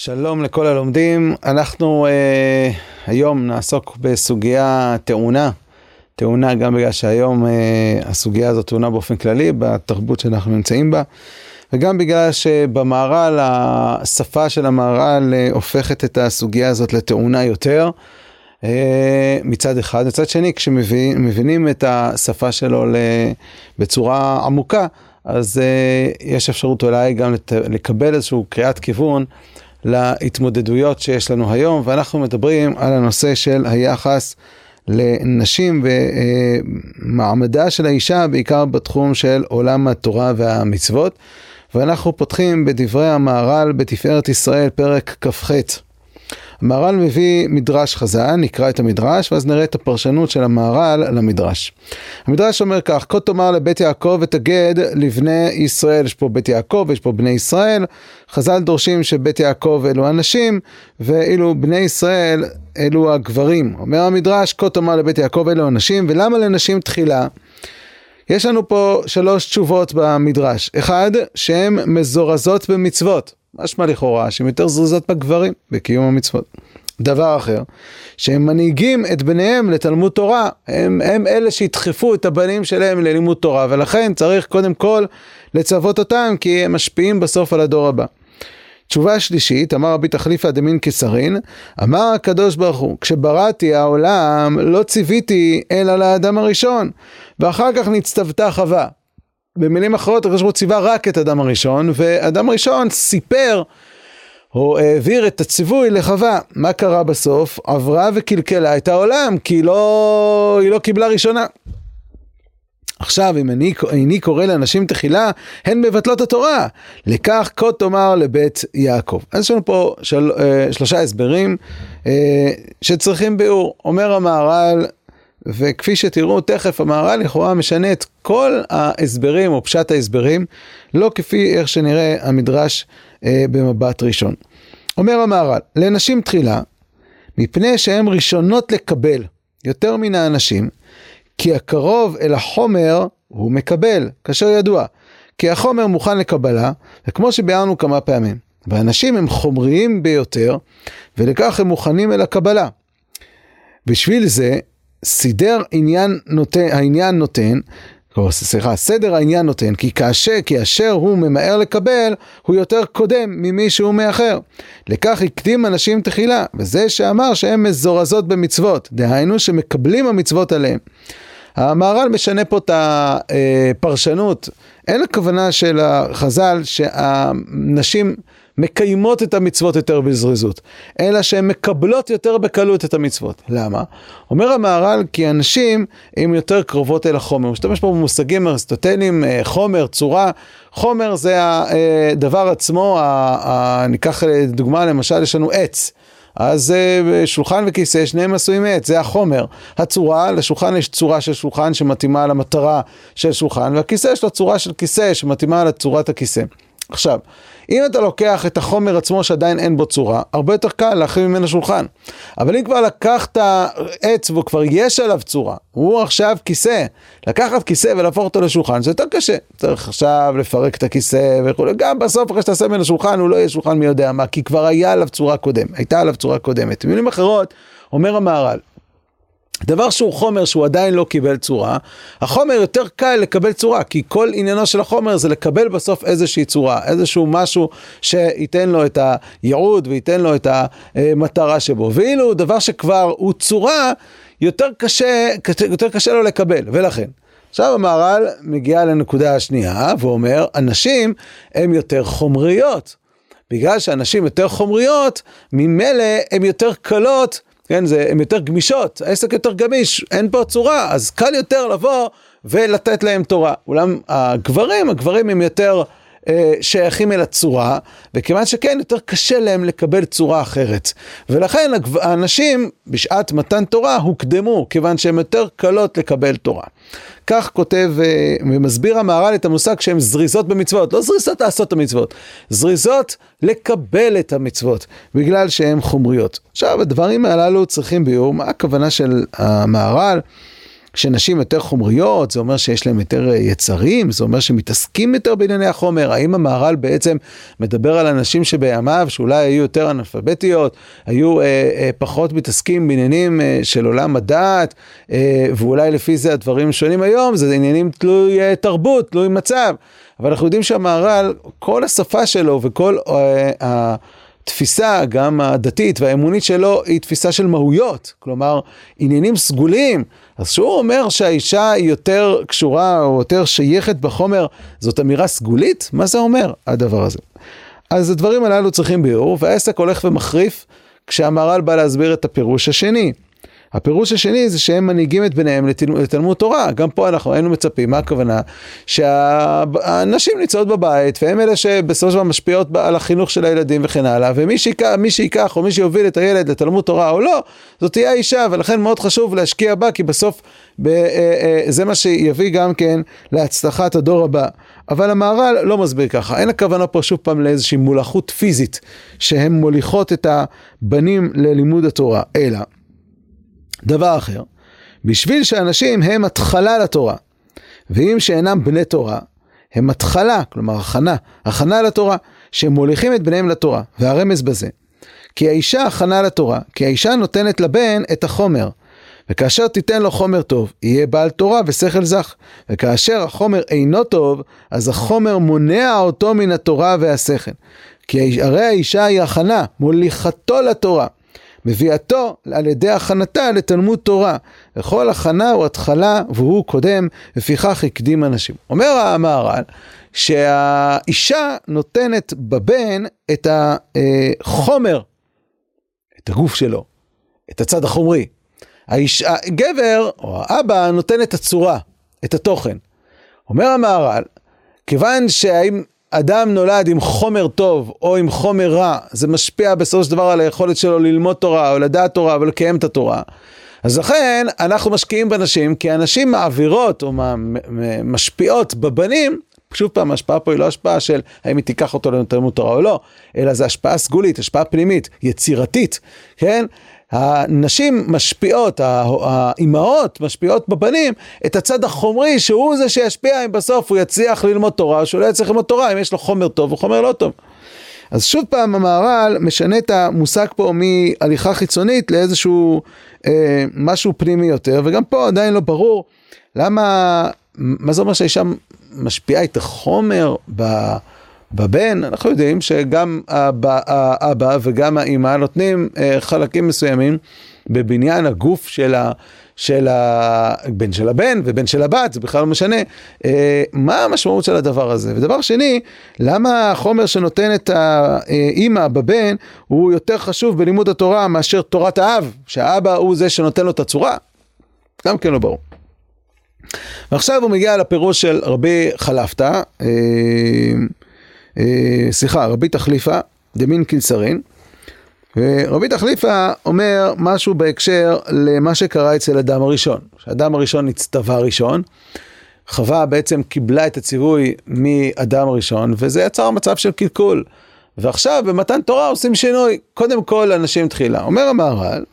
שלום לכל הלומדים, אנחנו אה, היום נעסוק בסוגיה טעונה, טעונה גם בגלל שהיום אה, הסוגיה הזאת טעונה באופן כללי בתרבות שאנחנו נמצאים בה, וגם בגלל שבמהר"ל, השפה של המהר"ל אה, הופכת את הסוגיה הזאת לטעונה יותר, אה, מצד אחד, מצד שני כשמבינים את השפה שלו בצורה עמוקה, אז אה, יש אפשרות אולי גם לקבל איזשהו קריאת כיוון. להתמודדויות שיש לנו היום, ואנחנו מדברים על הנושא של היחס לנשים ומעמדה של האישה, בעיקר בתחום של עולם התורה והמצוות. ואנחנו פותחים בדברי המהר"ל בתפארת ישראל, פרק כ"ח. המהר"ל מביא מדרש חז"ל, נקרא את המדרש, ואז נראה את הפרשנות של המהר"ל למדרש. המדרש אומר כך, כה תאמר לבית יעקב ותגד לבני ישראל, יש פה בית יעקב, יש פה בני ישראל, חז"ל דורשים שבית יעקב אלו הנשים, ואילו בני ישראל אלו הגברים. אומר המדרש, כה תאמר לבית יעקב אלו הנשים, ולמה לנשים תחילה? יש לנו פה שלוש תשובות במדרש. אחד, שהן מזורזות במצוות. משמע לכאורה שהן יותר זריזות בגברים בקיום המצוות. דבר אחר, שהם מנהיגים את בניהם לתלמוד תורה, הם, הם אלה שידחפו את הבנים שלהם ללימוד תורה, ולכן צריך קודם כל לצוות אותם, כי הם משפיעים בסוף על הדור הבא. תשובה שלישית, אמר רבי תחליפא דמין קיסרין, אמר הקדוש ברוך הוא, כשבראתי העולם לא ציוויתי אלא לאדם הראשון, ואחר כך נצטוותה חווה. במילים אחרות, הקדוש ברוך הוא ציווה רק את אדם הראשון, ואדם הראשון סיפר או העביר את הציווי לחווה. מה קרה בסוף? עברה וקלקלה את העולם, כי היא לא, היא לא קיבלה ראשונה. עכשיו, אם אני, איני קורא לאנשים תחילה, הן מבטלות התורה. לכך כה תאמר לבית יעקב. אז יש לנו פה של, אה, שלושה הסברים אה, שצריכים ביאור. אומר המהר"ל, וכפי שתראו תכף, המהר"ל לכאורה משנה את כל ההסברים או פשט ההסברים, לא כפי איך שנראה המדרש אה, במבט ראשון. אומר המהר"ל, לנשים תחילה, מפני שהן ראשונות לקבל יותר מן האנשים, כי הקרוב אל החומר הוא מקבל, כאשר ידוע. כי החומר מוכן לקבלה, וכמו שביארנו כמה פעמים, ואנשים הם חומריים ביותר, ולכך הם מוכנים אל הקבלה. בשביל זה, סידר עניין נותן, העניין נותן, או סליחה, סדר העניין נותן, כי כאשר, כי אשר הוא ממהר לקבל, הוא יותר קודם ממי שהוא מאחר. לכך הקדים אנשים תחילה, וזה שאמר שהן מזורזות במצוות, דהיינו שמקבלים המצוות עליהם. המהר"ל משנה פה את הפרשנות, אין הכוונה של החז"ל שהנשים מקיימות את המצוות יותר בזריזות, אלא שהן מקבלות יותר בקלות את המצוות. למה? אומר המהר"ל כי הנשים הן יותר קרובות אל החומר. הוא משתמש פה במושגים אריסטוטליים, אה, חומר, צורה. חומר זה הדבר עצמו, ניקח דוגמה למשל, יש לנו עץ. אז uh, שולחן וכיסא, שניהם עשויים מעץ, זה החומר. הצורה, לשולחן יש צורה של שולחן שמתאימה למטרה של שולחן, והכיסא יש לו צורה של כיסא שמתאימה לצורת הכיסא. עכשיו, אם אתה לוקח את החומר עצמו שעדיין אין בו צורה, הרבה יותר קל להכין ממנו שולחן. אבל אם כבר לקחת עץ וכבר יש עליו צורה, הוא עכשיו כיסא, לקחת כיסא ולהפוך אותו לשולחן, זה יותר קשה. צריך עכשיו לפרק את הכיסא וכולי, גם בסוף אחרי שתעשה ממנו שולחן, הוא לא יהיה שולחן מי יודע מה, כי כבר היה עליו צורה קודמת, הייתה עליו צורה קודמת. במילים אחרות, אומר המהר"ל, דבר שהוא חומר שהוא עדיין לא קיבל צורה, החומר יותר קל לקבל צורה, כי כל עניינו של החומר זה לקבל בסוף איזושהי צורה, איזשהו משהו שייתן לו את הייעוד וייתן לו את המטרה שבו. ואילו דבר שכבר הוא צורה, יותר קשה, יותר קשה לו לקבל, ולכן. עכשיו המהר"ל מגיע לנקודה השנייה ואומר, אנשים הם יותר חומריות. בגלל שאנשים יותר חומריות, ממילא הן יותר קלות כן, זה, הן יותר גמישות, העסק יותר גמיש, אין פה צורה, אז קל יותר לבוא ולתת להם תורה. אולם הגברים, הגברים הם יותר שייכים אל הצורה, וכיוון שכן, יותר קשה להם לקבל צורה אחרת. ולכן האנשים בשעת מתן תורה הוקדמו, כיוון שהן יותר קלות לקבל תורה. כך כותב אה, ומסביר המהר"ל את המושג שהן זריזות במצוות, לא זריזות לעשות את המצוות, זריזות לקבל את המצוות, בגלל שהן חומריות. עכשיו, הדברים הללו צריכים ביאור, מה הכוונה של המהר"ל? כשנשים יותר חומריות, זה אומר שיש להם יותר יצרים, זה אומר שמתעסקים יותר בענייני החומר. האם המהר"ל בעצם מדבר על אנשים שבימיו, שאולי היו יותר אנאלפביתיות, היו אה, אה, פחות מתעסקים בעניינים אה, של עולם הדעת, אה, ואולי לפי זה הדברים שונים היום, זה עניינים תלוי אה, תרבות, תלוי מצב. אבל אנחנו יודעים שהמהר"ל, כל השפה שלו וכל... אה, התפיסה, גם הדתית והאמונית שלו, היא תפיסה של מהויות, כלומר, עניינים סגולים. אז כשהוא אומר שהאישה היא יותר קשורה או יותר שייכת בחומר, זאת אמירה סגולית? מה זה אומר, הדבר הזה? אז הדברים הללו צריכים ביאור, והעסק הולך ומחריף כשהמהר"ל בא להסביר את הפירוש השני. הפירוש השני זה שהם מנהיגים את בניהם לתלמוד תורה. גם פה אנחנו היינו מצפים, מה הכוונה? שהנשים נמצאות בבית, והם אלה שבסופו של דבר משפיעות על החינוך של הילדים וכן הלאה, ומי שיקח, שיקח או מי שיוביל את הילד לתלמוד תורה או לא, זאת תהיה האישה, ולכן מאוד חשוב להשקיע בה, כי בסוף ב, אה, אה, זה מה שיביא גם כן להצלחת הדור הבא. אבל המהר"ל לא מסביר ככה, אין הכוונה פה שוב פעם לאיזושהי מולכות פיזית, שהן מוליכות את הבנים ללימוד התורה, אלא דבר אחר, בשביל שאנשים הם התחלה לתורה, ואם שאינם בני תורה, הם התחלה, כלומר הכנה, הכנה לתורה, שהם מוליכים את בניהם לתורה, והרמז בזה. כי האישה הכנה לתורה, כי האישה נותנת לבן את החומר, וכאשר תיתן לו חומר טוב, יהיה בעל תורה ושכל זך. וכאשר החומר אינו טוב, אז החומר מונע אותו מן התורה והשכל. כי הרי האישה היא הכנה, מוליכתו לתורה. מביאתו על ידי הכנתה לתלמוד תורה. וכל הכנה הוא התחלה והוא קודם, לפיכך הקדים אנשים. אומר המהר"ל שהאישה נותנת בבן את החומר, את הגוף שלו, את הצד החומרי. האיש, הגבר או האבא נותן את הצורה, את התוכן. אומר המהר"ל, כיוון שהאם אדם נולד עם חומר טוב או עם חומר רע, זה משפיע בסופו של דבר על היכולת שלו ללמוד תורה או לדעת תורה ולקיים את התורה. אז לכן אנחנו משקיעים בנשים, כי הנשים מעבירות או משפיעות בבנים, שוב פעם, ההשפעה פה היא לא השפעה של האם היא תיקח אותו לתלמוד תורה או לא, אלא זו השפעה סגולית, השפעה פנימית, יצירתית, כן? הנשים משפיעות, האימהות משפיעות בבנים את הצד החומרי שהוא זה שישפיע אם בסוף הוא יצליח ללמוד תורה או שהוא לא יצליח ללמוד תורה אם יש לו חומר טוב או חומר לא טוב. אז שוב פעם המהר"ל משנה את המושג פה מהליכה חיצונית לאיזשהו אה, משהו פנימי יותר וגם פה עדיין לא ברור למה, מה זה אומר שהאישה משפיעה את החומר ב... בבן, אנחנו יודעים שגם האבא, האבא וגם האימא נותנים אה, חלקים מסוימים בבניין הגוף של, ה, של הבן של הבן ובן של הבת, זה בכלל לא משנה. אה, מה המשמעות של הדבר הזה? ודבר שני, למה החומר שנותן את האימא בבן הוא יותר חשוב בלימוד התורה מאשר תורת האב, שהאבא הוא זה שנותן לו את הצורה? גם כן לא ברור. ועכשיו הוא מגיע לפירוש של רבי חלפתא. אה, אה, סליחה, רבי תחליפה, דמין קיסרין. ורבי תחליפה אומר משהו בהקשר למה שקרה אצל אדם הראשון. שאדם הראשון נצטווה ראשון, חווה בעצם קיבלה את הציווי מאדם הראשון, וזה יצר מצב של קלקול. ועכשיו במתן תורה עושים שינוי, קודם כל אנשים תחילה. אומר המהר"ל,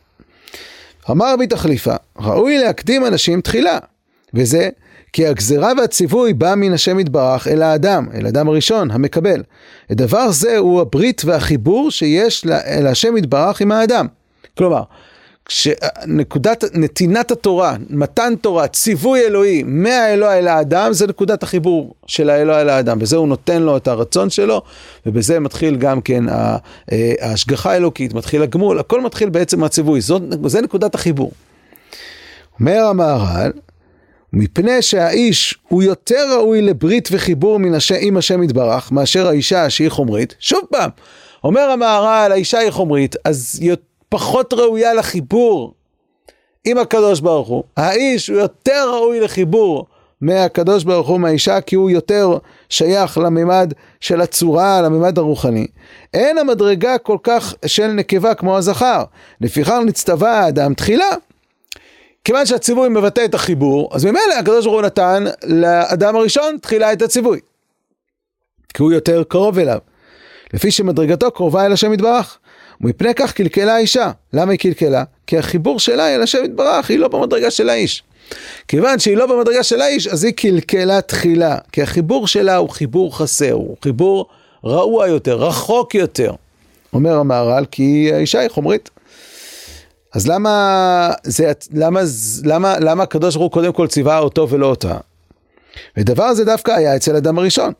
אמר רבי תחליפה, ראוי להקדים אנשים תחילה, וזה כי הגזרה והציווי בא מן השם יתברך אל האדם, אל האדם הראשון, המקבל. ודבר זה הוא הברית והחיבור שיש אל השם יתברך עם האדם. כלומר, כשנקודת נתינת התורה, מתן תורה, ציווי אלוהי מהאלוה אל האדם, זה נקודת החיבור של האלוה אל האדם, וזה הוא נותן לו את הרצון שלו, ובזה מתחיל גם כן אה, ההשגחה האלוקית, מתחיל הגמול, הכל מתחיל בעצם מהציווי, זה נקודת החיבור. אומר המהר"ל, מפני שהאיש הוא יותר ראוי לברית וחיבור מן הש... עם השם יתברך מאשר האישה שהיא חומרית. שוב פעם, אומר המהר"ל, האישה היא חומרית, אז היא פחות ראויה לחיבור עם הקדוש ברוך הוא. האיש הוא יותר ראוי לחיבור מהקדוש ברוך הוא מהאישה, כי הוא יותר שייך לממד של הצורה, לממד הרוחני. אין המדרגה כל כך של נקבה כמו הזכר. לפיכך נצטווה האדם תחילה. כיוון שהציווי מבטא את החיבור, אז ממילא הקדוש ברוך הוא נתן לאדם הראשון תחילה את הציווי. כי הוא יותר קרוב אליו. לפי שמדרגתו קרובה אל השם יתברך. ומפני כך קלקלה האישה. למה היא קלקלה? כי החיבור שלה אל השם יתברך היא לא במדרגה של האיש. כיוון שהיא לא במדרגה של האיש, אז היא קלקלה תחילה, כי החיבור שלה הוא חיבור חסר, הוא חיבור רעוע יותר, רחוק יותר. אומר המהר"ל, כי האישה היא חומרית. אז למה, זה, למה, למה, למה הקדוש ברוך הוא קודם כל ציווה אותו ולא אותה? ודבר הזה דווקא היה אצל אדם הראשון.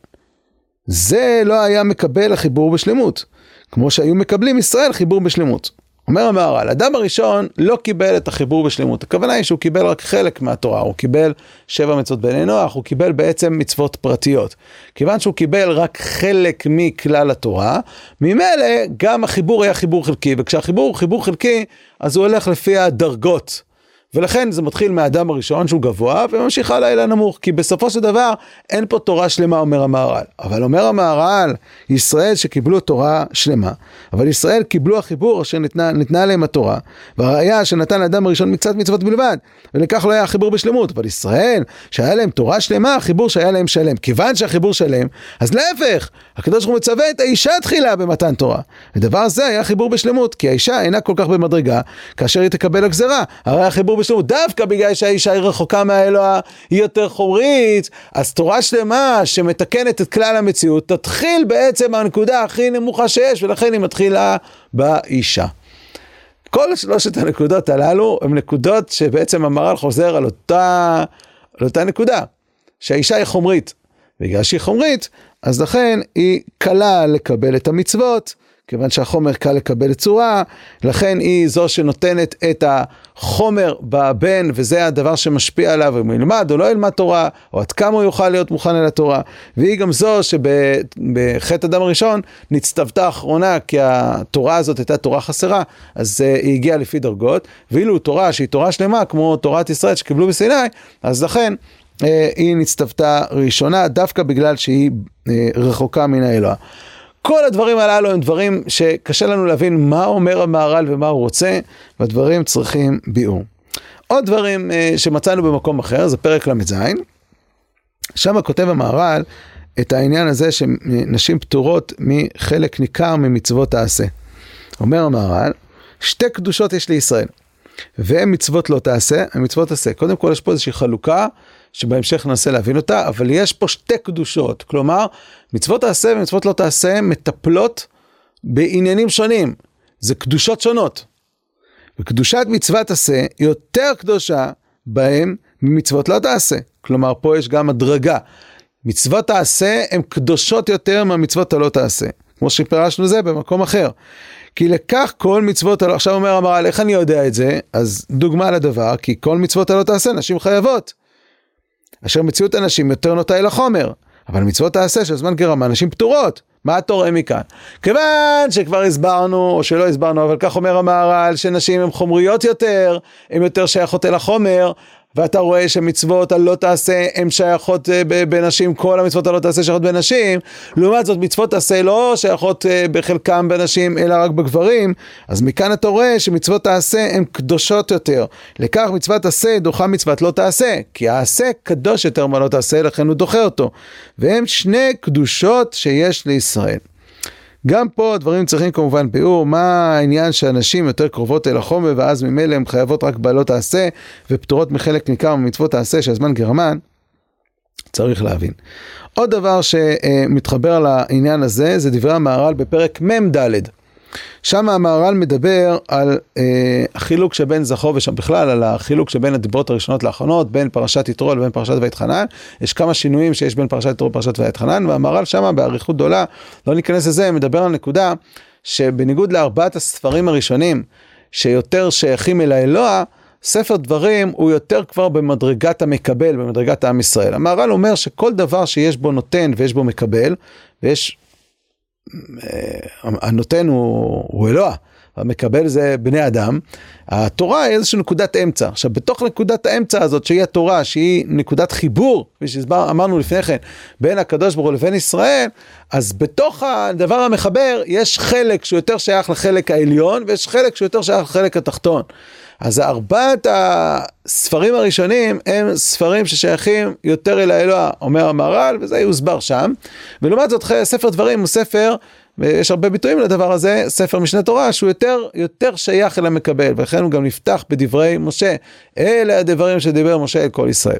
זה לא היה מקבל החיבור בשלמות, כמו שהיו מקבלים ישראל חיבור בשלמות. אומר המהר"ל, אדם הראשון לא קיבל את החיבור בשלמות. הכוונה היא שהוא קיבל רק חלק מהתורה, הוא קיבל שבע מצוות בני נוח, הוא קיבל בעצם מצוות פרטיות. כיוון שהוא קיבל רק חלק מכלל התורה, ממילא גם החיבור היה חיבור חלקי, וכשהחיבור הוא חיבור חלקי, אז הוא הולך לפי הדרגות. ולכן זה מתחיל מהאדם הראשון שהוא גבוה וממשיך הלאה אל הנמוך, כי בסופו של דבר אין פה תורה שלמה אומר המהר"ל. אבל אומר המהר"ל, ישראל שקיבלו תורה שלמה, אבל ישראל קיבלו החיבור אשר ניתנה, ניתנה להם התורה, והראיה שנתן לאדם הראשון מקצת מצוות בלבד, ולכך לא היה החיבור בשלמות, אבל ישראל שהיה להם תורה שלמה, החיבור שהיה להם שלם. כיוון שהחיבור שלם, אז להפך, הקדוש ברוך הוא מצווה את האישה תחילה במתן תורה. ודבר זה היה חיבור בשלמות, כי האישה אינה כל כך במדרגה, כאשר היא תקבל הגזרה. הרי החיבור בשלמות, דווקא בגלל שהאישה היא רחוקה מהאלוה, היא יותר חומרית, אז תורה שלמה שמתקנת את כלל המציאות, תתחיל בעצם מהנקודה הכי נמוכה שיש, ולכן היא מתחילה באישה. כל שלושת הנקודות הללו הן נקודות שבעצם המהר"ל חוזר על אותה, על אותה נקודה, שהאישה היא חומרית. בגלל שהיא חומרית, אז לכן היא קלה לקבל את המצוות, כיוון שהחומר קל לקבל צורה, לכן היא זו שנותנת את החומר בבן, וזה הדבר שמשפיע עליו, אם הוא ילמד או לא ילמד תורה, או עד כמה הוא יוכל להיות מוכן אל התורה. והיא גם זו שבחטא אדם הראשון נצטוותה אחרונה, כי התורה הזאת הייתה תורה חסרה, אז uh, היא הגיעה לפי דרגות, ואילו תורה שהיא תורה שלמה, כמו תורת ישראל שקיבלו בסיני, אז לכן uh, היא נצטוותה ראשונה, דווקא בגלל שהיא uh, רחוקה מן האלוה. כל הדברים הללו הם דברים שקשה לנו להבין מה אומר המהר"ל ומה הוא רוצה, והדברים צריכים ביאור. עוד דברים uh, שמצאנו במקום אחר, זה פרק ל"ז, שם כותב המהר"ל את העניין הזה שנשים פטורות מחלק ניכר ממצוות העשה. אומר המהר"ל, שתי קדושות יש לישראל, והן מצוות לא תעשה, המצוות עשה. קודם כל יש פה איזושהי חלוקה שבהמשך ננסה להבין אותה, אבל יש פה שתי קדושות, כלומר, מצוות תעשה ומצוות לא תעשה מטפלות בעניינים שונים, זה קדושות שונות. וקדושת מצוות עשה יותר קדושה בהם ממצוות לא תעשה, כלומר פה יש גם הדרגה. מצוות תעשה הן קדושות יותר מהמצוות הלא תעשה, כמו שפירשנו זה במקום אחר. כי לכך כל מצוות הלא, עכשיו אומר המר"ל, איך אני יודע את זה? אז דוגמה לדבר, כי כל מצוות הלא תעשה, נשים חייבות. אשר מציאות הנשים יותר נוטה אל החומר. אבל מצוות תעשה של זמן גרמה, נשים פטורות. מה אתה רואה מכאן? כיוון שכבר הסברנו, או שלא הסברנו, אבל כך אומר המהר"ל, שנשים הן חומריות יותר, הן יותר שייכות אל החומר, ואתה רואה שמצוות הלא תעשה הן שייכות אה, בנשים, כל המצוות הלא תעשה שייכות בנשים, לעומת זאת מצוות תעשה לא שייכות אה, בחלקם בנשים אלא רק בגברים, אז מכאן אתה רואה שמצוות תעשה הן קדושות יותר. לכך מצוות עשה דוחה מצוות לא תעשה, כי העשה קדוש יותר מה לא תעשה, לכן הוא דוחה אותו. והם שני קדושות שיש לישראל. גם פה הדברים צריכים כמובן ביאור, מה העניין שאנשים יותר קרובות אל החומר ואז ממילא הן חייבות רק בעלות תעשה ופטורות מחלק ניכר ממצוות תעשה שהזמן גרמן, צריך להבין. עוד דבר שמתחבר לעניין הזה זה דברי המהר"ל בפרק מ"ד. שם המהר"ל מדבר על אה, החילוק שבין זכור ושם בכלל, על החילוק שבין הדיברות הראשונות לאחרונות, בין פרשת יתרו לבין פרשת ויתחנן. יש כמה שינויים שיש בין פרשת יתרו לפרשת ויתחנן, והמהר"ל שם באריכות גדולה, לא ניכנס לזה, מדבר על נקודה שבניגוד לארבעת הספרים הראשונים, שיותר שייכים אל האלוה, ספר דברים הוא יותר כבר במדרגת המקבל, במדרגת עם ישראל. המהר"ל אומר שכל דבר שיש בו נותן ויש בו מקבל, ויש הנותן הוא, הוא אלוה, המקבל זה בני אדם, התורה היא איזושהי נקודת אמצע. עכשיו בתוך נקודת האמצע הזאת שהיא התורה, שהיא נקודת חיבור, כפי שאמרנו לפני כן, בין הקדוש ברוך הוא לבין ישראל, אז בתוך הדבר המחבר יש חלק שהוא יותר שייך לחלק העליון ויש חלק שהוא יותר שייך לחלק התחתון. אז ארבעת הספרים הראשונים הם ספרים ששייכים יותר אל האלוה, אומר המהר"ל, וזה יוסבר שם. ולעומת זאת ספר דברים הוא ספר ויש הרבה ביטויים לדבר הזה, ספר משנה תורה שהוא יותר, יותר שייך אל המקבל, ולכן הוא גם נפתח בדברי משה, אלה הדברים שדיבר משה אל כל ישראל.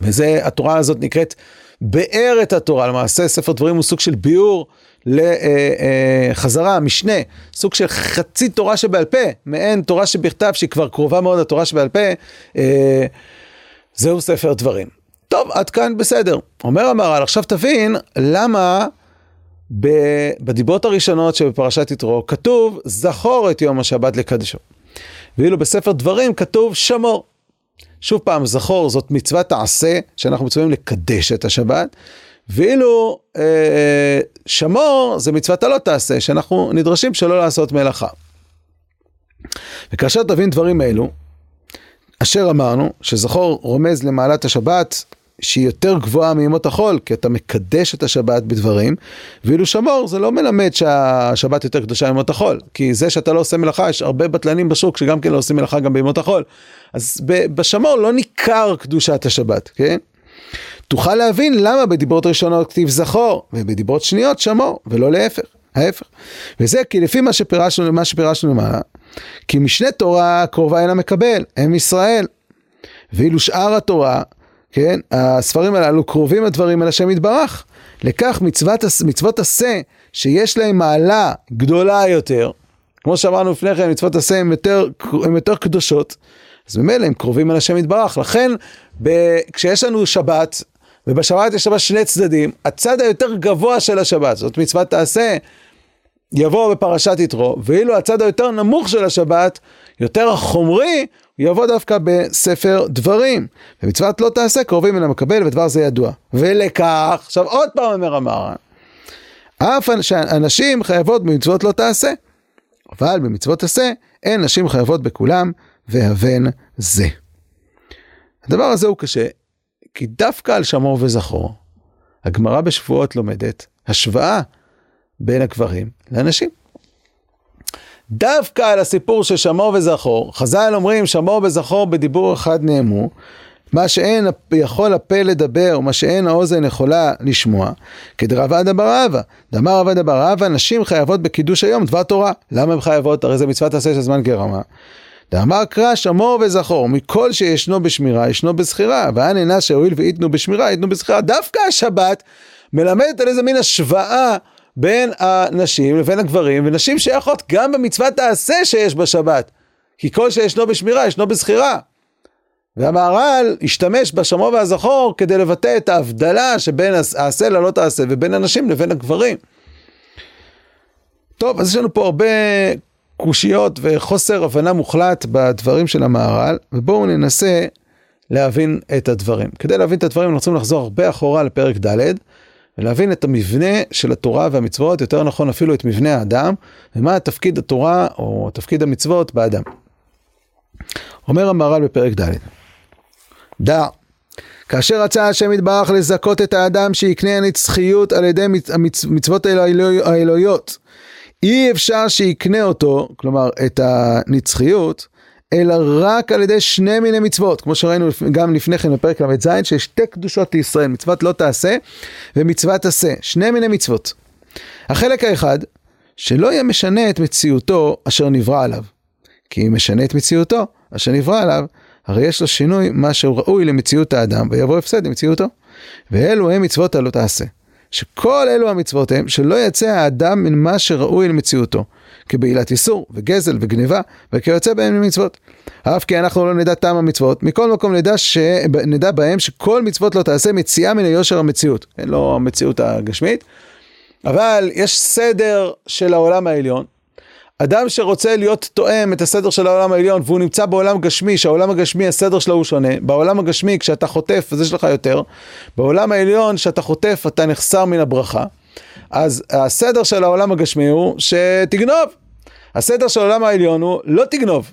וזה, התורה הזאת נקראת באר את התורה, למעשה ספר דברים הוא סוג של ביאור לחזרה, משנה, סוג של חצי תורה שבעל פה, מעין תורה שבכתב שהיא כבר קרובה מאוד לתורה שבעל פה, אה, זהו ספר דברים. טוב, עד כאן בסדר. אומר המהר"ל, עכשיו תבין למה בדיבות הראשונות שבפרשת יתרו כתוב זכור את יום השבת לקדשו. ואילו בספר דברים כתוב שמור. שוב פעם, זכור זאת מצוות תעשה, שאנחנו מצווים לקדש את השבת, ואילו אה, שמור זה מצוות הלא תעשה, שאנחנו נדרשים שלא לעשות מלאכה. וכאשר תבין דברים אלו, אשר אמרנו, שזכור רומז למעלת השבת, שהיא יותר גבוהה מימות החול, כי אתה מקדש את השבת בדברים, ואילו שמור זה לא מלמד שהשבת יותר קדושה מימות החול, כי זה שאתה לא עושה מלאכה, יש הרבה בטלנים בשוק שגם כן לא עושים מלאכה גם בימות החול. אז בשמור לא ניכר קדושת השבת, כן? תוכל להבין למה בדיברות ראשונות כתיב זכור, ובדיברות שניות שמור, ולא להפך, ההפך. וזה כי לפי מה שפירשנו, מה שפירשנו למעלה, כי משנה תורה קרובה אל המקבל, הם ישראל. ואילו שאר התורה, כן, הספרים הללו קרובים הדברים אל השם יתברך. לכך מצוות, מצוות עשה שיש להם מעלה גדולה יותר, כמו שאמרנו לפני כן, מצוות עשה הן יותר, יותר קדושות, אז ממילא הם קרובים אל השם יתברך. לכן, ב, כשיש לנו שבת, ובשבת יש בה שני צדדים, הצד היותר גבוה של השבת, זאת מצוות תעשה, יבוא בפרשת יתרו, ואילו הצד היותר נמוך של השבת, יותר החומרי, יבוא דווקא בספר דברים. ומצוות לא תעשה קרובים אל המקבל, ודבר זה ידוע. ולכך, עכשיו עוד פעם אומר המהר"ן, אף שאנשים חייבות במצוות לא תעשה, אבל במצוות עשה, אין נשים חייבות בכולם, והבן זה. הדבר הזה הוא קשה, כי דווקא על שמור וזכור, הגמרא בשבועות לומדת השוואה בין הגברים לנשים. דווקא על הסיפור של שמור וזכור, חז"ל אומרים שמור וזכור בדיבור אחד נאמו, מה שאין יכול הפה לדבר ומה שאין האוזן יכולה לשמוע, כדרב עדה בר אבא. דאמר רב עדה בר אבא, נשים חייבות בקידוש היום דבר תורה. למה הן חייבות? הרי זה מצוות עשה של זמן גרמה. דאמר קרא שמור וזכור, מכל שישנו בשמירה ישנו בזכירה, אינה שהואיל ויתנו בשמירה יתנו בזכירה. דווקא השבת מלמדת על איזה מין השוואה בין הנשים לבין הגברים, ונשים שייכות גם במצוות תעשה שיש בשבת. כי כל שישנו בשמירה ישנו בזכירה. והמהר"ל השתמש בשמור והזכור כדי לבטא את ההבדלה שבין העשה ללא תעשה ובין הנשים לבין הגברים. טוב, אז יש לנו פה הרבה קושיות וחוסר הבנה מוחלט בדברים של המהר"ל, ובואו ננסה להבין את הדברים. כדי להבין את הדברים אנחנו רוצים לחזור הרבה אחורה לפרק ד' ולהבין את המבנה של התורה והמצוות, יותר נכון אפילו את מבנה האדם, ומה תפקיד התורה או תפקיד המצוות באדם. אומר המהר"ל בפרק ד' דע, כאשר רצה השם יתברך לזכות את האדם שיקנה הנצחיות על ידי המצוות האלוהיות, אי אפשר שיקנה אותו, כלומר את הנצחיות, אלא רק על ידי שני מיני מצוות, כמו שראינו גם לפני כן בפרק ל"ז, שיש שתי קדושות לישראל, מצוות לא תעשה ומצוות עשה, שני מיני מצוות. החלק האחד, שלא יהיה משנה את מציאותו אשר נברא עליו. כי אם משנה את מציאותו אשר נברא עליו, הרי יש לו שינוי מה שהוא ראוי למציאות האדם, ויבוא הפסד למציאותו. ואלו הם מצוות הלא תעשה. שכל אלו המצוות הם שלא יצא האדם מן מה שראוי למציאותו, כבעילת איסור וגזל וגניבה וכיוצא בהם ממצוות. אף כי אנחנו לא נדע טעם המצוות, מכל מקום נדע, ש... נדע בהם שכל מצוות לא תעשה מציאה מן היושר המציאות, אין לו המציאות הגשמית, אבל יש סדר של העולם העליון, אדם שרוצה להיות תואם את הסדר של העולם העליון והוא נמצא בעולם גשמי, שהעולם הגשמי הסדר שלו הוא שונה, בעולם הגשמי כשאתה חוטף אז יש לך יותר, בעולם העליון כשאתה חוטף אתה נחסר מן הברכה, אז הסדר של העולם הגשמי הוא שתגנוב, הסדר של העולם העליון הוא לא תגנוב.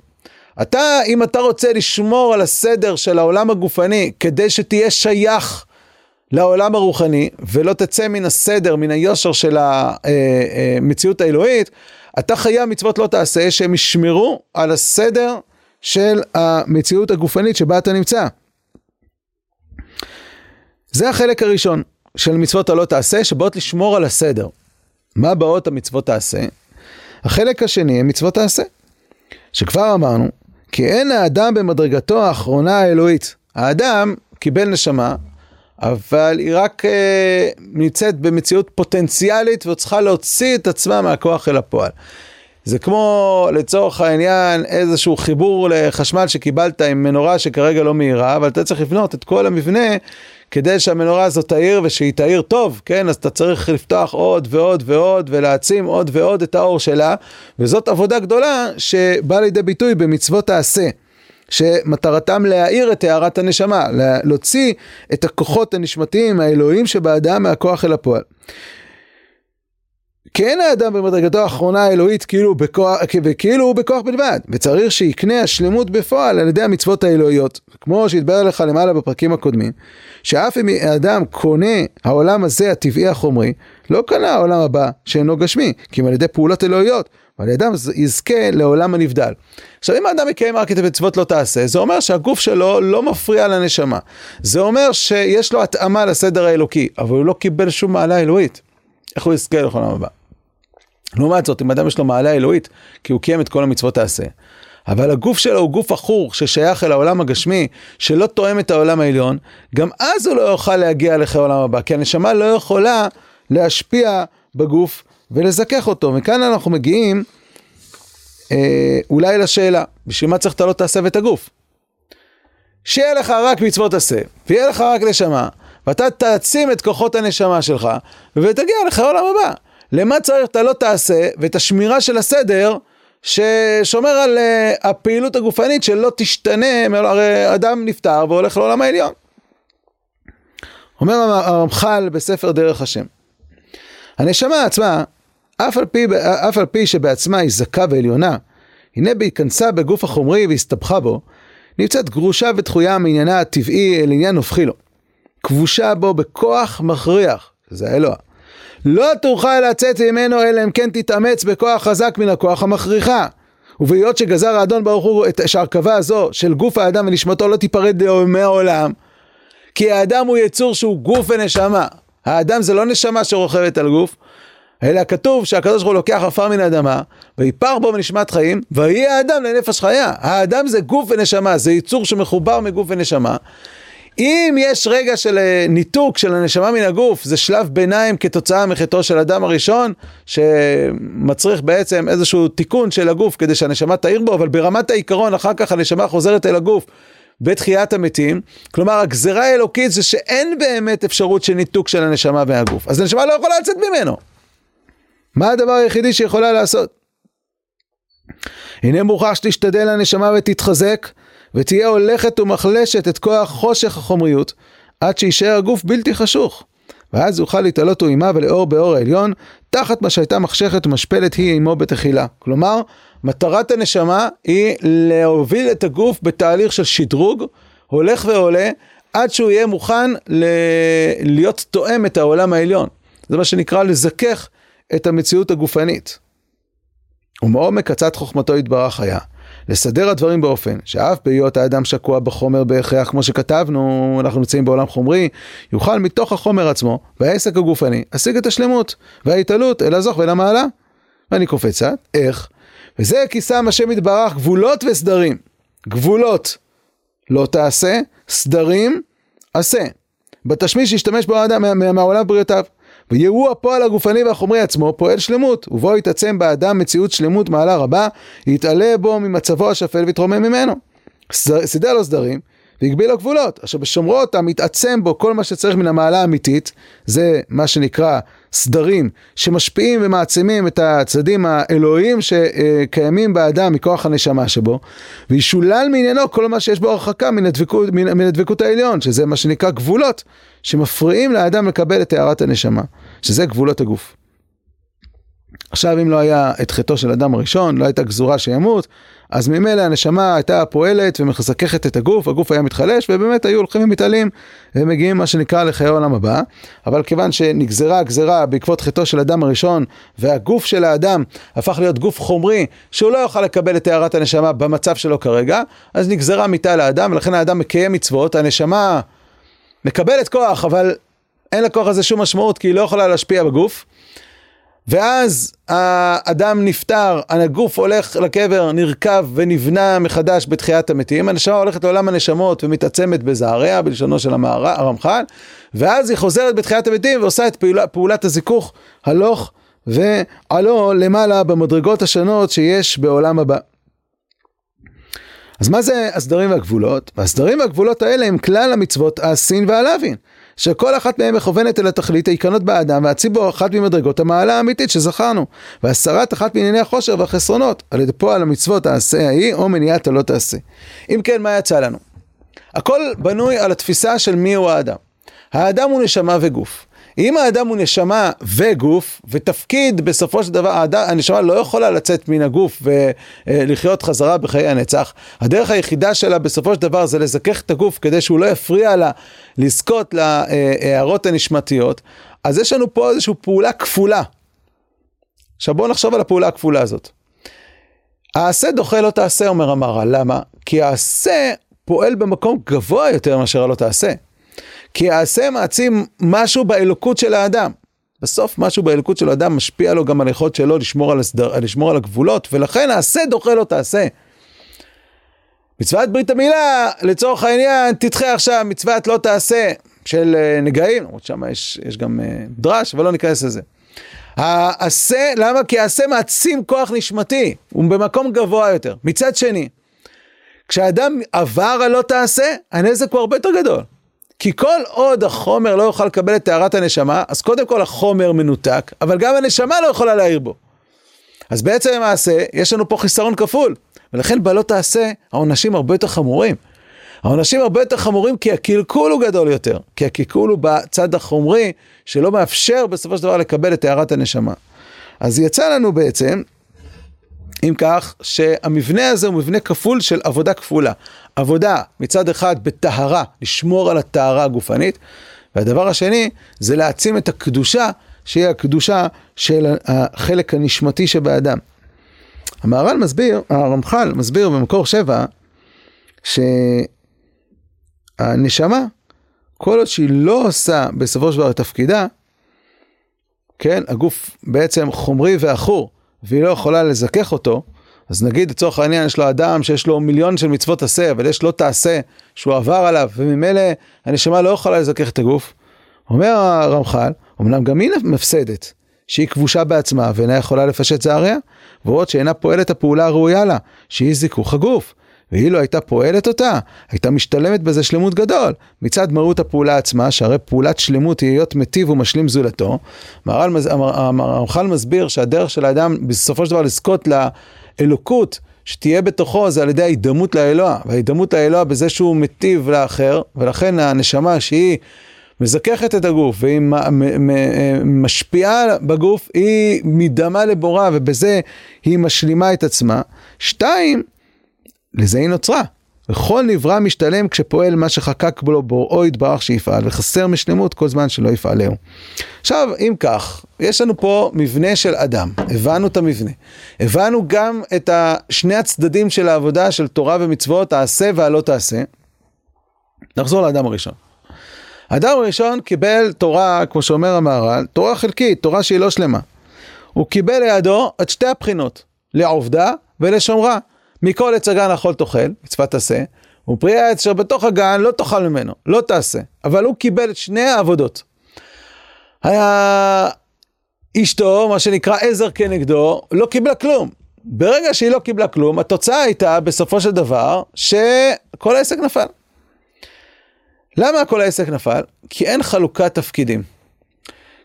אתה, אם אתה רוצה לשמור על הסדר של העולם הגופני כדי שתהיה שייך לעולם הרוחני ולא תצא מן הסדר, מן היושר של המציאות אה, אה, האלוהית, אתה חייב מצוות לא תעשה שהם ישמרו על הסדר של המציאות הגופנית שבה אתה נמצא. זה החלק הראשון של מצוות הלא תעשה שבאות לשמור על הסדר. מה באות המצוות תעשה? החלק השני הם מצוות תעשה, שכבר אמרנו, כי אין האדם במדרגתו האחרונה האלוהית. האדם קיבל נשמה, אבל היא רק אה, נמצאת במציאות פוטנציאלית וצריכה להוציא את עצמה מהכוח אל הפועל. זה כמו לצורך העניין איזשהו חיבור לחשמל שקיבלת עם מנורה שכרגע לא מהירה, אבל אתה צריך לבנות את כל המבנה כדי שהמנורה הזאת תאיר ושהיא תאיר טוב, כן? אז אתה צריך לפתוח עוד ועוד ועוד ולהעצים עוד ועוד את האור שלה, וזאת עבודה גדולה שבאה לידי ביטוי במצוות העשה. שמטרתם להאיר את הארת הנשמה, להוציא את הכוחות הנשמתיים האלוהים שבאדם מהכוח אל הפועל. כן האדם במדרגתו האחרונה האלוהית כאילו בכוח, וכאילו הוא בכוח בלבד, וצריך שיקנה השלמות בפועל על ידי המצוות האלוהיות. כמו שהתברר לך למעלה בפרקים הקודמים, שאף אם האדם קונה העולם הזה הטבעי החומרי, לא קנה העולם הבא שאינו גשמי, כי אם על ידי פעולות אלוהיות, אבל האדם יזכה לעולם הנבדל. עכשיו אם האדם יקיים רק את המצוות לא תעשה, זה אומר שהגוף שלו לא מפריע לנשמה. זה אומר שיש לו התאמה לסדר האלוקי, אבל הוא לא קיבל שום מעלה אלוהית. איך הוא יזכה לעולם הבא? לעומת זאת, אם אדם יש לו מעלה אלוהית, כי הוא קיים את כל המצוות תעשה, אבל הגוף שלו הוא גוף עכור ששייך אל העולם הגשמי, שלא תואם את העולם העליון, גם אז הוא לא יוכל להגיע לחיי העולם הבא, כי הנשמה לא יכולה להשפיע בגוף ולזכך אותו. מכאן אנחנו מגיעים אה, אולי לשאלה, בשביל מה צריך אתה לא תעשה ואת הגוף? שיהיה לך רק מצוות עשה, ויהיה לך רק נשמה, ואתה תעצים את כוחות הנשמה שלך, ותגיע לחיי העולם הבא. למה צריך אתה לא תעשה, ואת השמירה של הסדר, ששומר על uh, הפעילות הגופנית שלא תשתנה, הרי אדם נפטר והולך לעולם העליון. אומר הרמח"ל בספר דרך השם, הנשמה עצמה, אף על פי, אף על פי שבעצמה היא זכה ועליונה, הנה בהיכנסה בגוף החומרי והסתבכה בו, נמצאת גרושה ודחויה מעניינה הטבעי אל עניין הופכי לו. כבושה בו בכוח מכריח, שזה האלוה. לא תוכל לצאת ממנו אלא אם כן תתאמץ בכוח חזק מן הכוח המכריחה. ובהיות שגזר האדון ברוך הוא את שהרכבה הזו של גוף האדם ונשמתו לא תיפרד מהעולם, כי האדם הוא יצור שהוא גוף ונשמה. האדם זה לא נשמה שרוכבת על גוף, אלא כתוב שהקדוש ברוך הוא לוקח עפר מן האדמה, ויפר בו מנשמת חיים, ויהיה האדם לנפש חיה. האדם זה גוף ונשמה, זה יצור שמחובר מגוף ונשמה. אם יש רגע של אה, ניתוק של הנשמה מן הגוף, זה שלב ביניים כתוצאה מחטאו של אדם הראשון, שמצריך בעצם איזשהו תיקון של הגוף כדי שהנשמה תאיר בו, אבל ברמת העיקרון אחר כך הנשמה חוזרת אל הגוף בתחיית המתים. כלומר, הגזרה האלוקית זה שאין באמת אפשרות של ניתוק של הנשמה מהגוף. אז הנשמה לא יכולה לצאת ממנו. מה הדבר היחידי שיכולה לעשות? הנה מוכרח שתשתדל הנשמה ותתחזק. ותהיה הולכת ומחלשת את כוח חושך החומריות, עד שישאר הגוף בלתי חשוך. ואז יוכל להתעלות הוא עימה ולאור באור העליון, תחת מה שהייתה מחשכת ומשפלת היא עמו בתחילה. כלומר, מטרת הנשמה היא להוביל את הגוף בתהליך של שדרוג, הולך ועולה, עד שהוא יהיה מוכן ל... להיות תואם את העולם העליון. זה מה שנקרא לזכך את המציאות הגופנית. ומעומק עצת חוכמתו יתברך היה. לסדר הדברים באופן שאף בהיות האדם שקוע בחומר בהכרח, כמו שכתבנו, אנחנו נמצאים בעולם חומרי, יוכל מתוך החומר עצמו והעסק הגופני להשיג את השלמות וההתעלות אל הזוך ואל המעלה. ואני קופץ קצת, איך? וזה כי שם השם יתברך גבולות וסדרים. גבולות לא תעשה, סדרים עשה. בתשמיש ישתמש בו האדם מהעולם בריאותיו. ויהוא הפועל הגופני והחומרי עצמו פועל שלמות, ובו יתעצם באדם מציאות שלמות מעלה רבה, יתעלה בו ממצבו השפל ויתרומם ממנו. סידר לו סדרים, והגביל לו גבולות, אשר בשומרו אותם מתעצם בו כל מה שצריך מן המעלה האמיתית, זה מה שנקרא סדרים שמשפיעים ומעצימים את הצדדים האלוהיים שקיימים באדם מכוח הנשמה שבו, וישולל מעניינו כל מה שיש בו הרחקה מן הדבקות, מן, מן הדבקות העליון, שזה מה שנקרא גבולות, שמפריעים לאדם לקבל את טהרת הנשמה, שזה גבולות הגוף. עכשיו אם לא היה את חטאו של אדם הראשון, לא הייתה גזורה שימות, אז ממילא הנשמה הייתה פועלת ומחזככת את הגוף, הגוף היה מתחלש, ובאמת היו הולכים ומתעלים ומגיעים מה שנקרא לחיי העולם הבא. אבל כיוון שנגזרה גזרה בעקבות חטאו של אדם הראשון, והגוף של האדם הפך להיות גוף חומרי, שהוא לא יוכל לקבל את טהרת הנשמה במצב שלו כרגע, אז נגזרה מיתה לאדם, ולכן האדם מקיים מצוות, הנשמה מקבלת כוח, אבל אין לכוח הזה שום משמעות, כי היא לא יכולה להשפיע בגוף. ואז האדם נפטר, הגוף הולך לקבר, נרקב ונבנה מחדש בתחיית המתים, הנשמה הולכת לעולם הנשמות ומתעצמת בזעריה, בלשונו של הרמח"ל, ואז היא חוזרת בתחיית המתים ועושה את פעולה, פעולת הזיכוך הלוך ועלו למעלה במדרגות השונות שיש בעולם הבא. אז מה זה הסדרים והגבולות? הסדרים והגבולות האלה הם כלל המצוות הסין והלווין. שכל אחת מהן מכוונת אל התכלית העיקרנות באדם והציבור אחת ממדרגות המעלה האמיתית שזכרנו והסרת אחת מענייני החושר והחסרונות על ידי פועל המצוות העשה ההיא או מניעת הלא תעשה. אם כן מה יצא לנו? הכל בנוי על התפיסה של מיהו האדם. האדם הוא נשמה וגוף. אם האדם הוא נשמה וגוף, ותפקיד בסופו של דבר, האדם, הנשמה לא יכולה לצאת מן הגוף ולחיות חזרה בחיי הנצח, הדרך היחידה שלה בסופו של דבר זה לזכך את הגוף כדי שהוא לא יפריע לה לזכות להערות הנשמתיות, אז יש לנו פה איזושהי פעולה כפולה. עכשיו בואו נחשוב על הפעולה הכפולה הזאת. העשה דוחה לא תעשה, אומר המהר"ל, למה? כי העשה פועל במקום גבוה יותר מאשר הלא תעשה. כי העשה מעצים משהו באלוקות של האדם. בסוף משהו באלוקות של האדם משפיע לו גם על היכולת שלו לשמור על, הסדר, לשמור על הגבולות, ולכן העשה דוחה לו תעשה. מצוות ברית המילה, לצורך העניין, תדחה עכשיו מצוות לא תעשה של אה, נגעים, למרות שם יש, יש גם אה, דרש, אבל לא ניכנס לזה. העשה, למה? כי העשה מעצים כוח נשמתי, הוא במקום גבוה יותר. מצד שני, כשאדם עבר על לא תעשה, הנזק הוא הרבה יותר גדול. כי כל עוד החומר לא יוכל לקבל את טהרת הנשמה, אז קודם כל החומר מנותק, אבל גם הנשמה לא יכולה להעיר בו. אז בעצם למעשה, יש לנו פה חיסרון כפול, ולכן בלא תעשה, העונשים הרבה יותר חמורים. העונשים הרבה יותר חמורים כי הקלקול הוא גדול יותר, כי הקלקול הוא בצד החומרי, שלא מאפשר בסופו של דבר לקבל את טהרת הנשמה. אז יצא לנו בעצם אם כך, שהמבנה הזה הוא מבנה כפול של עבודה כפולה. עבודה מצד אחד בטהרה, לשמור על הטהרה הגופנית, והדבר השני זה להעצים את הקדושה, שהיא הקדושה של החלק הנשמתי שבאדם. המהר"ל מסביר, הרמח"ל מסביר במקור שבע, שהנשמה, כל עוד שהיא לא עושה בסופו של דבר את תפקידה, כן, הגוף בעצם חומרי ועכור, והיא לא יכולה לזכך אותו, אז נגיד לצורך העניין יש לו אדם שיש לו מיליון של מצוות עשה, אבל יש לו תעשה שהוא עבר עליו, וממילא הנשמה לא יכולה לזכך את הגוף. אומר הרמח"ל, אמנם גם היא מפסדת, שהיא כבושה בעצמה ואינה יכולה לפשט זעריה, ועוד שאינה פועלת הפעולה הראויה לה, שהיא זיכוך הגוף. ואילו הייתה פועלת אותה, הייתה משתלמת בזה שלמות גדול. מצד מהות הפעולה עצמה, שהרי פעולת שלמות היא להיות מטיב ומשלים זולתו, הרמח"ל מסביר שהדרך של האדם בסופו של דבר לזכות לאלוקות שתהיה בתוכו זה על ידי ההידמות לאלוה, וההידמות לאלוה בזה שהוא מטיב לאחר, ולכן הנשמה שהיא מזככת את הגוף והיא משפיעה בגוף, היא מדמה לבורה ובזה היא משלימה את עצמה. שתיים, לזה היא נוצרה. וכל נברא משתלם כשפועל מה שחקק בו בוראו יתברך שיפעל, וחסר משלמות כל זמן שלא יפעלהו. עכשיו, אם כך, יש לנו פה מבנה של אדם, הבנו את המבנה. הבנו גם את שני הצדדים של העבודה של תורה ומצוות, העשה והלא תעשה. נחזור לאדם הראשון. האדם הראשון קיבל תורה, כמו שאומר המהר"ל, תורה חלקית, תורה שהיא לא שלמה. הוא קיבל לידו את שתי הבחינות, לעובדה ולשומרה. מכל עץ הגן אכול תאכל, מצוות עשה, ופרי העץ אשר בתוך הגן לא תאכל ממנו, לא תעשה. אבל הוא קיבל את שני העבודות. היה אשתו, מה שנקרא עזר כנגדו, לא קיבלה כלום. ברגע שהיא לא קיבלה כלום, התוצאה הייתה בסופו של דבר שכל העסק נפל. למה כל העסק נפל? כי אין חלוקת תפקידים.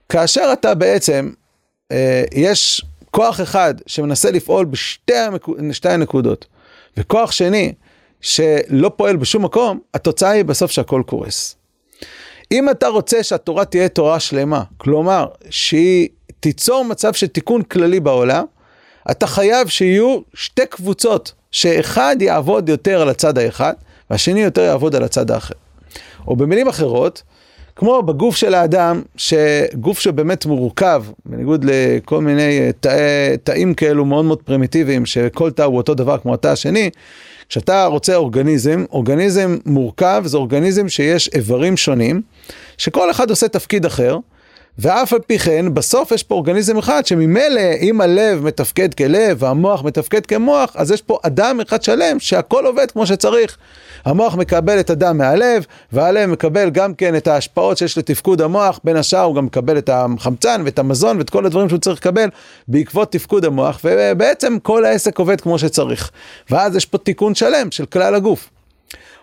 כאשר אתה בעצם, אה, יש כוח אחד שמנסה לפעול בשתי המק... הנקודות, וכוח שני שלא פועל בשום מקום, התוצאה היא בסוף שהכל קורס. אם אתה רוצה שהתורה תהיה תורה שלמה, כלומר שהיא תיצור מצב של תיקון כללי בעולם, אתה חייב שיהיו שתי קבוצות, שאחד יעבוד יותר על הצד האחד, והשני יותר יעבוד על הצד האחר. או במילים אחרות, כמו בגוף של האדם, שגוף שבאמת מורכב, בניגוד לכל מיני אה, תא, תאים כאלו מאוד מאוד פרימיטיביים, שכל תא הוא אותו דבר כמו התא השני, כשאתה רוצה אורגניזם, אורגניזם מורכב זה אורגניזם שיש איברים שונים, שכל אחד עושה תפקיד אחר, ואף על פי כן, בסוף יש פה אורגניזם אחד שממילא, אם הלב מתפקד כלב והמוח מתפקד כמוח, אז יש פה אדם אחד שלם שהכל עובד כמו שצריך. המוח מקבל את הדם מהלב, והלב מקבל גם כן את ההשפעות שיש לתפקוד המוח, בין השאר הוא גם מקבל את החמצן ואת המזון ואת כל הדברים שהוא צריך לקבל בעקבות תפקוד המוח, ובעצם כל העסק עובד כמו שצריך. ואז יש פה תיקון שלם של כלל הגוף.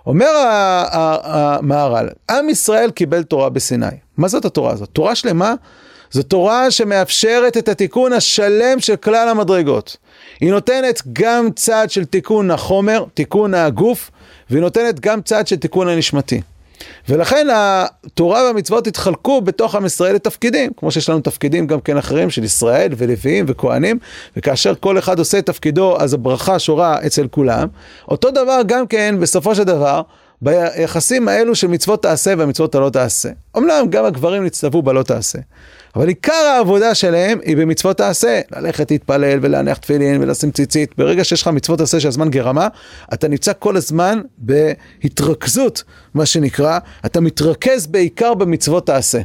אומר המהר"ל, עם ישראל קיבל תורה בסיני. מה זאת התורה הזאת? תורה שלמה? זו תורה שמאפשרת את התיקון השלם של כלל המדרגות. היא נותנת גם צד של תיקון החומר, תיקון הגוף, והיא נותנת גם צד של תיקון הנשמתי. ולכן התורה והמצוות התחלקו בתוך עם ישראל לתפקידים, כמו שיש לנו תפקידים גם כן אחרים של ישראל ולוויים וכהנים, וכאשר כל אחד עושה את תפקידו אז הברכה שורה אצל כולם. אותו דבר גם כן בסופו של דבר ביחסים האלו של מצוות תעשה והמצוות הלא תעשה. אמנם גם הגברים נצטוו בלא תעשה. אבל עיקר העבודה שלהם היא במצוות תעשה, ללכת להתפלל ולהניח תפילין ולשים ציצית. ברגע שיש לך מצוות תעשה שהזמן גרמה, אתה נמצא כל הזמן בהתרכזות, מה שנקרא, אתה מתרכז בעיקר במצוות תעשה.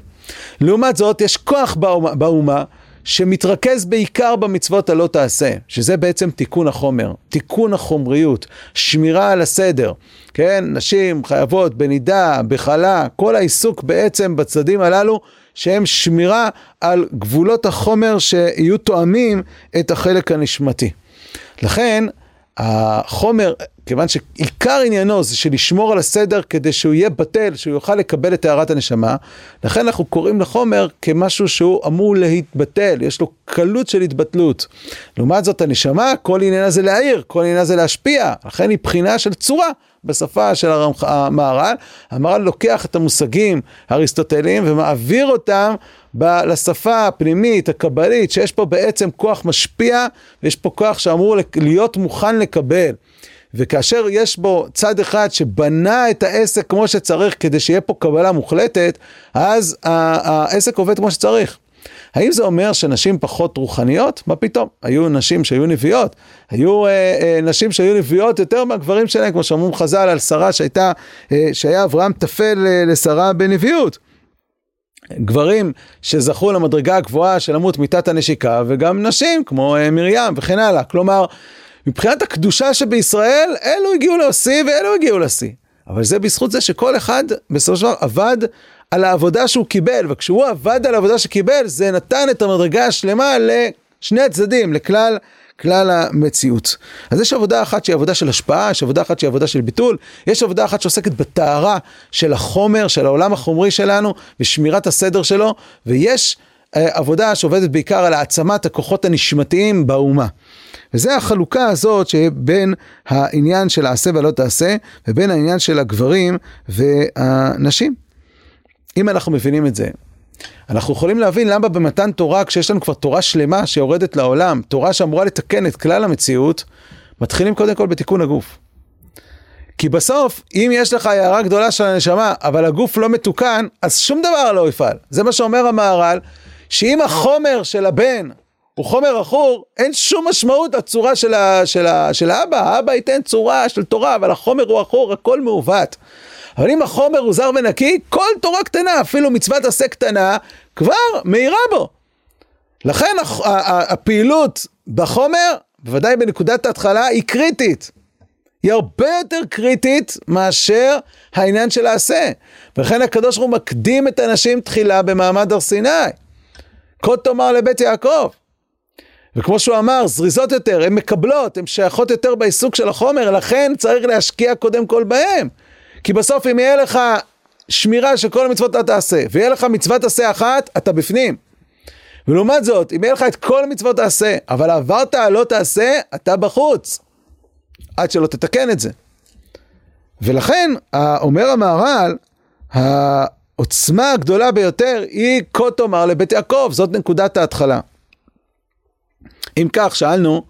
לעומת זאת, יש כוח באומה, באומה שמתרכז בעיקר במצוות הלא תעשה, שזה בעצם תיקון החומר, תיקון החומריות, שמירה על הסדר. כן, נשים חייבות בנידה, בחלה, כל העיסוק בעצם בצדדים הללו שהם שמירה על גבולות החומר שיהיו תואמים את החלק הנשמתי. לכן, החומר, כיוון שעיקר עניינו זה שלשמור על הסדר כדי שהוא יהיה בטל, שהוא יוכל לקבל את טהרת הנשמה, לכן אנחנו קוראים לחומר כמשהו שהוא אמור להתבטל, יש לו קלות של התבטלות. לעומת זאת הנשמה, כל עניינה זה להעיר, כל עניינה זה להשפיע, לכן היא בחינה של צורה. בשפה של המהר"ל, המהר"ל לוקח את המושגים האריסטוטליים ומעביר אותם ב- לשפה הפנימית, הקבלית, שיש פה בעצם כוח משפיע, ויש פה כוח שאמור להיות מוכן לקבל. וכאשר יש בו צד אחד שבנה את העסק כמו שצריך כדי שיהיה פה קבלה מוחלטת, אז העסק עובד כמו שצריך. האם זה אומר שנשים פחות רוחניות? מה פתאום? היו נשים שהיו נביאות, היו אה, אה, נשים שהיו נביאות יותר מהגברים שלהם, כמו שאומרים חז"ל על שרה שהייתה, אה, שהיה אברהם טפל אה, לשרה בנביאות. גברים שזכו למדרגה הגבוהה של למות מיתת הנשיקה, וגם נשים כמו אה, מרים וכן הלאה. כלומר, מבחינת הקדושה שבישראל, אלו הגיעו לשיא ואלו הגיעו לשיא. אבל זה בזכות זה שכל אחד בסופו של דבר עבד על העבודה שהוא קיבל, וכשהוא עבד על העבודה שקיבל, זה נתן את המדרגה השלמה לשני הצדדים, לכלל כלל המציאות. אז יש עבודה אחת שהיא עבודה של השפעה, יש עבודה אחת שהיא עבודה של ביטול, יש עבודה אחת שעוסקת בטהרה של החומר, של העולם החומרי שלנו, ושמירת הסדר שלו, ויש אה, עבודה שעובדת בעיקר על העצמת הכוחות הנשמתיים באומה. וזה החלוקה הזאת שבין העניין של העשה ולא תעשה, ובין העניין של הגברים והנשים. אם אנחנו מבינים את זה, אנחנו יכולים להבין למה במתן תורה, כשיש לנו כבר תורה שלמה שיורדת לעולם, תורה שאמורה לתקן את כלל המציאות, מתחילים קודם כל בתיקון הגוף. כי בסוף, אם יש לך הערה גדולה של הנשמה, אבל הגוף לא מתוקן, אז שום דבר לא יפעל. זה מה שאומר המהר"ל, שאם החומר של הבן הוא חומר עכור, אין שום משמעות לצורה של, ה, של, ה, של האבא. האבא ייתן צורה של תורה, אבל החומר הוא עכור, הכל מעוות. אבל אם החומר הוא זר ונקי, כל תורה קטנה, אפילו מצוות עשה קטנה, כבר מאירה בו. לכן הפעילות בחומר, בוודאי בנקודת ההתחלה, היא קריטית. היא הרבה יותר קריטית מאשר העניין של העשה. ולכן הקדוש ברוך הוא מקדים את הנשים תחילה במעמד הר סיני. כה תאמר לבית יעקב. וכמו שהוא אמר, זריזות יותר, הן מקבלות, הן שייכות יותר בעיסוק של החומר, לכן צריך להשקיע קודם כל בהם. כי בסוף אם יהיה לך שמירה של כל המצוות אתה תעשה, ויהיה לך מצוות עשה אחת, אתה בפנים. ולעומת זאת, אם יהיה לך את כל המצוות תעשה, אבל עברת לא תעשה, אתה בחוץ. עד שלא תתקן את זה. ולכן, אומר המהר"ל, העוצמה הגדולה ביותר היא כה תאמר לבית יעקב, זאת נקודת ההתחלה. אם כך, שאלנו,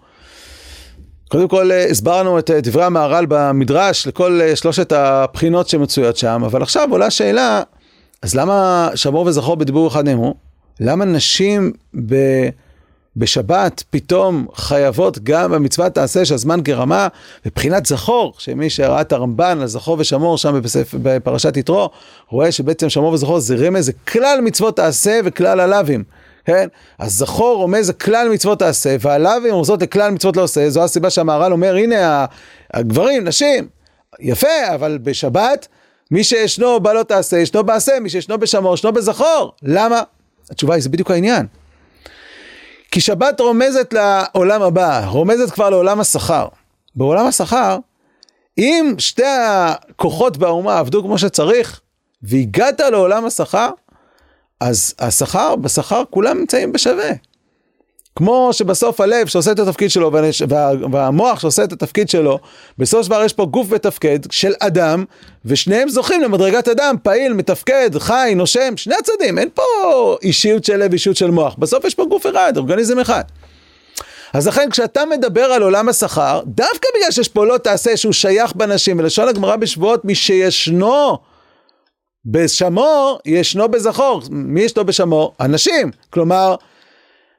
קודם כל אה, הסברנו את אה, דברי המהר"ל במדרש לכל אה, שלושת הבחינות שמצויות שם, אבל עכשיו עולה שאלה, אז למה שמור וזכור בדיבור אחד נאמרו? למה נשים בשבת פתאום חייבות גם במצוות תעשה שהזמן גרמה, מבחינת זכור, שמי שראה את הרמב"ן על זכור ושמור שם בפסף, בפרשת יתרו, רואה שבעצם שמור וזכור זה רמז, זה כלל מצוות תעשה וכלל הלאווים. כן? אז זכור רומז לכלל מצוות תעשה, והלאווים רומזות לכלל מצוות לא עושה, זו הסיבה שהמהר"ל אומר, הנה הגברים, נשים, יפה, אבל בשבת, מי שישנו בה לא תעשה, ישנו בעשה, מי שישנו בשמור, ישנו בזכור. למה? התשובה היא, זה בדיוק העניין. כי שבת רומזת לעולם הבא, רומזת כבר לעולם השכר. בעולם השכר, אם שתי הכוחות באומה עבדו כמו שצריך, והגעת לעולם השכר, אז השכר, בשכר כולם נמצאים בשווה. כמו שבסוף הלב שעושה את התפקיד שלו וה, והמוח שעושה את התפקיד שלו, בסופו של דבר יש פה גוף מתפקד של אדם, ושניהם זוכים למדרגת אדם, פעיל, מתפקד, חי, נושם, שני הצדדים, אין פה אישיות של לב, אישיות של מוח, בסוף יש פה גוף אחד, אורגניזם אחד. אז לכן כשאתה מדבר על עולם השכר, דווקא בגלל שיש פה לא תעשה שהוא שייך בנשים, ולשון הגמרא בשבועות, מי שישנו בשמור, ישנו בזכור. מי ישנו בשמור? הנשים. כלומר,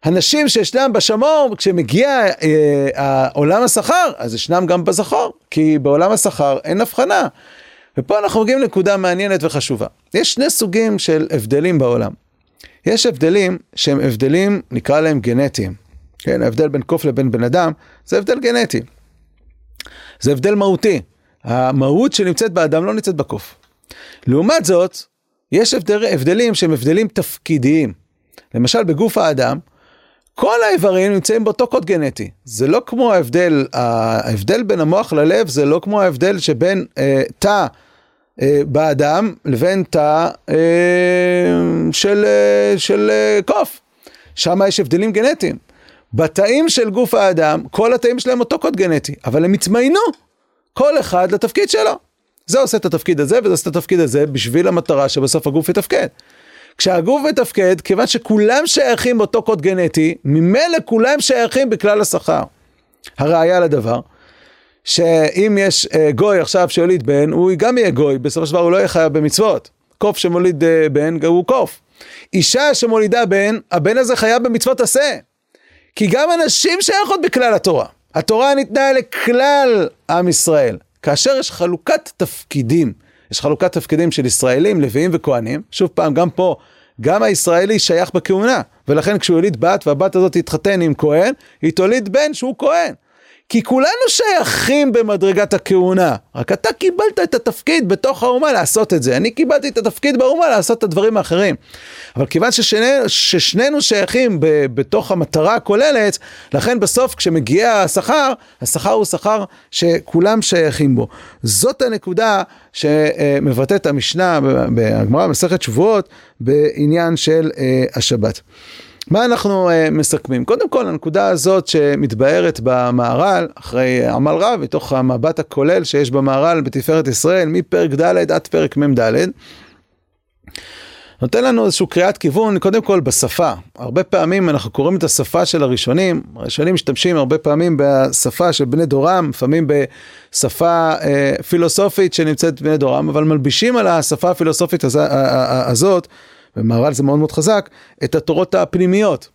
הנשים שישנם בשמור, כשמגיע אה, עולם השכר, אז ישנם גם בזכור, כי בעולם השכר אין הבחנה. ופה אנחנו מגיעים לנקודה מעניינת וחשובה. יש שני סוגים של הבדלים בעולם. יש הבדלים שהם הבדלים, נקרא להם גנטיים. כן, ההבדל בין קוף לבין בן אדם, זה הבדל גנטי. זה הבדל מהותי. המהות שנמצאת באדם לא נמצאת בקוף. לעומת זאת, יש הבדל, הבדלים שהם הבדלים תפקידיים. למשל, בגוף האדם, כל האיברים נמצאים באותו קוד גנטי. זה לא כמו ההבדל, ההבדל בין המוח ללב זה לא כמו ההבדל שבין אה, תא אה, באדם לבין תא אה, של, אה, של אה, קוף. שם יש הבדלים גנטיים. בתאים של גוף האדם, כל התאים שלהם אותו קוד גנטי, אבל הם התמיינו, כל אחד לתפקיד שלו. זה עושה את התפקיד הזה וזה עושה את התפקיד הזה בשביל המטרה שבסוף הגוף יתפקד. כשהגוף מתפקד, כיוון שכולם שייכים באותו קוד גנטי, ממילא כולם שייכים בכלל השכר. הראיה לדבר, שאם יש אה, גוי עכשיו שיוליד בן, הוא גם יהיה גוי, בסופו של דבר הוא לא יהיה חייב במצוות. קוף שמוליד אה, בן, הוא קוף. אישה שמולידה בן, הבן הזה חייב במצוות עשה. כי גם הנשים שייכות בכלל התורה. התורה ניתנה לכלל עם ישראל. כאשר יש חלוקת תפקידים יש חלוקת תפקידים של ישראלים, לוויים וכהנים. שוב פעם, גם פה, גם הישראלי שייך בכהונה, ולכן כשהוא יוליד בת והבת הזאת תתחתן עם כהן, היא תוליד בן שהוא כהן. כי כולנו שייכים במדרגת הכהונה, רק אתה קיבלת את התפקיד בתוך האומה לעשות את זה. אני קיבלתי את התפקיד באומה לעשות את הדברים האחרים. אבל כיוון ששני, ששנינו שייכים ב, בתוך המטרה הכוללת, לכן בסוף כשמגיע השכר, השכר הוא שכר שכולם שייכים בו. זאת הנקודה שמבטאת המשנה בגמרא במסכת שבועות בעניין של אה, השבת. מה אנחנו uh, מסכמים? קודם כל, הנקודה הזאת שמתבהרת במהר"ל, אחרי עמל רב, מתוך המבט הכולל שיש במהר"ל בתפארת ישראל, מפרק ד' עד פרק מ"ד, נותן לנו איזושהי קריאת כיוון, קודם כל בשפה. הרבה פעמים אנחנו קוראים את השפה של הראשונים, הראשונים משתמשים הרבה פעמים בשפה של בני דורם, לפעמים בשפה אה, פילוסופית שנמצאת בני דורם, אבל מלבישים על השפה הפילוסופית הז, הזאת ומהר"ל זה מאוד מאוד חזק, את התורות הפנימיות,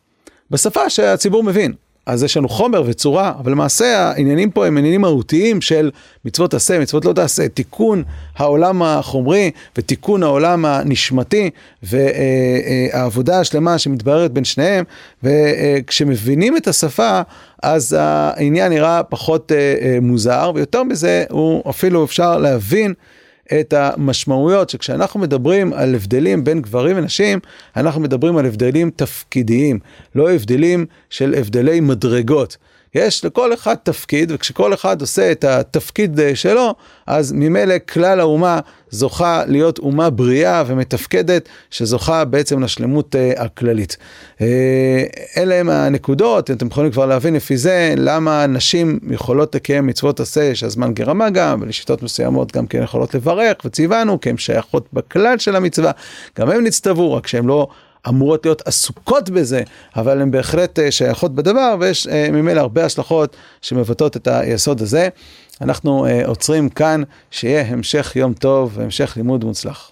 בשפה שהציבור מבין. אז יש לנו חומר וצורה, אבל למעשה העניינים פה הם עניינים מהותיים של מצוות עשה, מצוות לא תעשה, תיקון העולם החומרי ותיקון העולם הנשמתי והעבודה השלמה שמתבררת בין שניהם, וכשמבינים את השפה, אז העניין נראה פחות מוזר, ויותר מזה, הוא אפילו אפשר להבין את המשמעויות שכשאנחנו מדברים על הבדלים בין גברים ונשים, אנחנו מדברים על הבדלים תפקידיים, לא הבדלים של הבדלי מדרגות. יש לכל אחד תפקיד, וכשכל אחד עושה את התפקיד אה, שלו, אז ממילא כלל האומה זוכה להיות אומה בריאה ומתפקדת, שזוכה בעצם לשלמות uh, הכללית. Uh, אלה הם הנקודות, אתם יכולים כבר להבין לפי זה למה נשים יכולות לקיים מצוות עשה שהזמן גרמה גם, ולשיטות מסוימות גם כן יכולות לברך, וציוונו, כי הן שייכות בכלל של המצווה, גם הם נצטוו, רק שהם לא... אמורות להיות עסוקות בזה, אבל הן בהחלט אה, שייכות בדבר, ויש אה, ממילא הרבה השלכות שמבטאות את היסוד הזה. אנחנו אה, עוצרים כאן, שיהיה המשך יום טוב והמשך לימוד מוצלח.